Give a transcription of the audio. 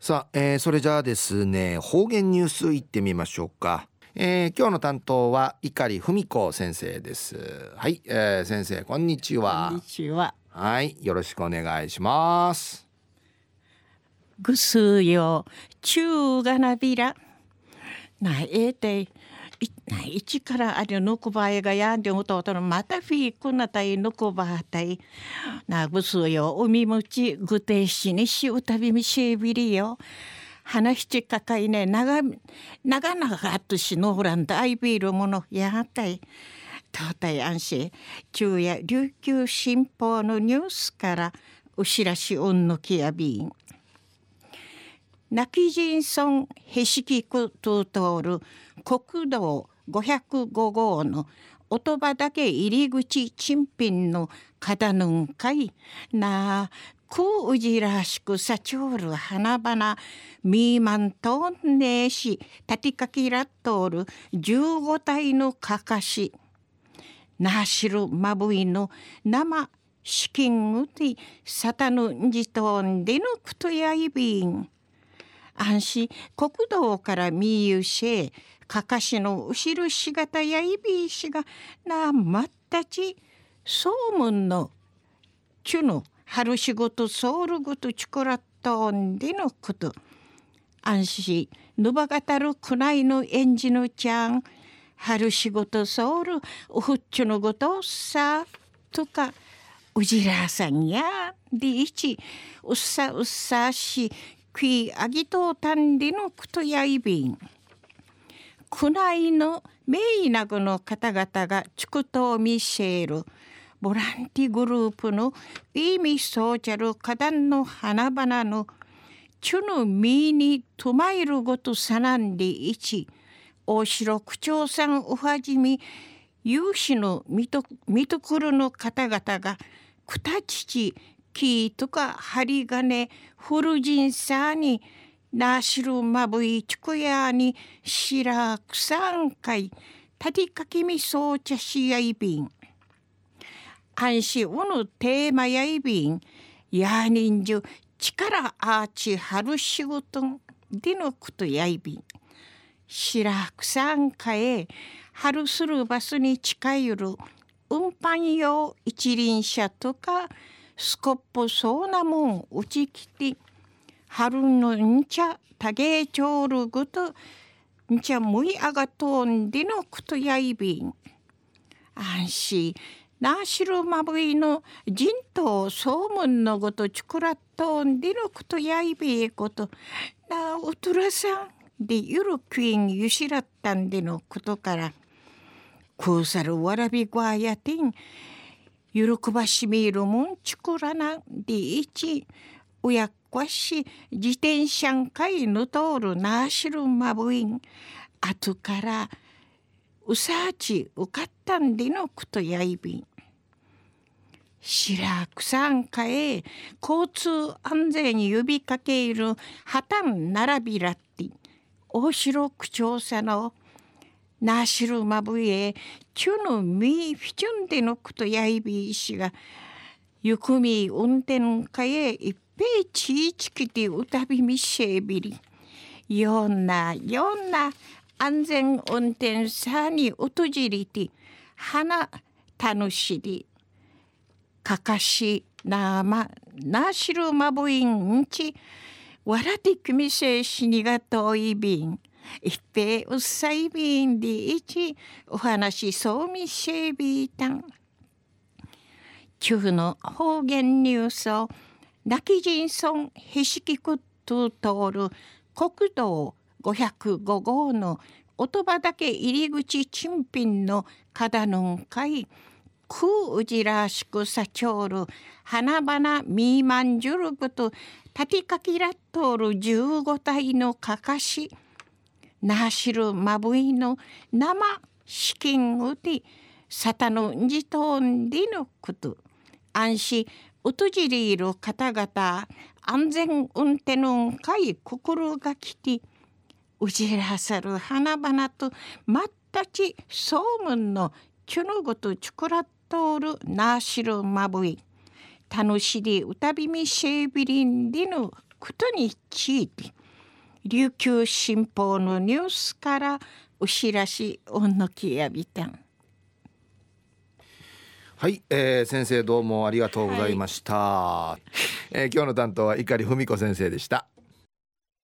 さあ、えー、それじゃあですね方言ニュースいってみましょうか、えー、今日の担当は碇文子先生です。はい、えー、先生こんにちは。こんにちは。はいよろしくお願いします。ぐすよ中がなびらなえて一からあれぬくばえがやんでもととのまたフィークなたいぬくばあたい。なぐすよ。海むちぐてしにしうたびみしえびりよ。話しかかいね。長長々あとしのほらんだいびるものやたい。東大安心昼夜琉球新報のニュースからお知らしうんのきやびん。泣き人村へしきくと通る国道505号の音場だけ入り口珍品の方ぬんかい。なくうじらしくさちょうる花々みーまんとんねえしたてかきらっとる15体のかかし。なしるまぶいの生資金うてさたぬんじとんでぬくとやいびん。安心国道から見ゆしかかしの後ろしがたやいびいしがなまったち総務のちゅの春仕事ソウルごとちこらっとんでのこと。安心ぬばがたるくないの演じのちゃん春仕事ソウルおふっちゅのごとさとかうじらさんやでいちうっさうっさしクイアギトータンリのクトヤイビン区内の名医などの方々がチクトを見せる。ボランティグループの意味そうちゃる花壇の花々のチュヌミーにトマイルごとさなんでいち大城区長さんおはじみ有志のミトミトクルの方々がくたちちキーとか針金フルジンサーになしるまぶいちくやにしらくさんかいたりかきみそうちゃしやいびん。あんしうぬテーマやいびん。やにんじゅちからあちはるしごとんでのことやいびん。しらくさんかえはるするバスに近いる運搬用一輪車とかスコップそうなもん打ち切て春のんちゃたげちょうるぐとんちゃむいあがとんでのくとやいびん。安心。なしるまぶいの人頭総門のごとちくらっとんでのくとやいびえことなおとらさんでゆるくいんゆしらったんでのことからくうさるわらびごあやてん喜ばしみるもんちくらなでいちうやっこし自転車んかいぬとるなしるまぶいん。あとからうさあちうかったんでのくとやいびん。白くさんかえ交通安全に呼びかける破綻並びらって大城区長さのなしるまぶえちゅのみフィチュンでのくとやいびいしがゆくみ運転かえいっぺいちいちきてうたびみせびりよんなよんな安全運転さにうとじりて花楽しり。かかしなまなしるまぶいんちわらてきみせしにがといびん。一平うっさいびんでいちお話そうみせびたん。中の方言ニュースを泣き人村へしきくと通る国道505号の音場だけ入り口珍品の花壇の会くうじらしくさちょうる花々みーまんじゅるぶとたてかきらっとる15体のかかし。なしるまぶいの生資金うてさたのんじとんでのこと。安心うとじりいる方々安全運転の会心がきてうじらさる花々とまったち総務のちゅのごとちくらっとるなしるまぶい楽しりうたびみシェービリンでのことについて琉球新報のニュースからお知らしおのきやびた。んはい、えー、先生どうもありがとうございました、はい、えー、今日の担当は碇文子先生でした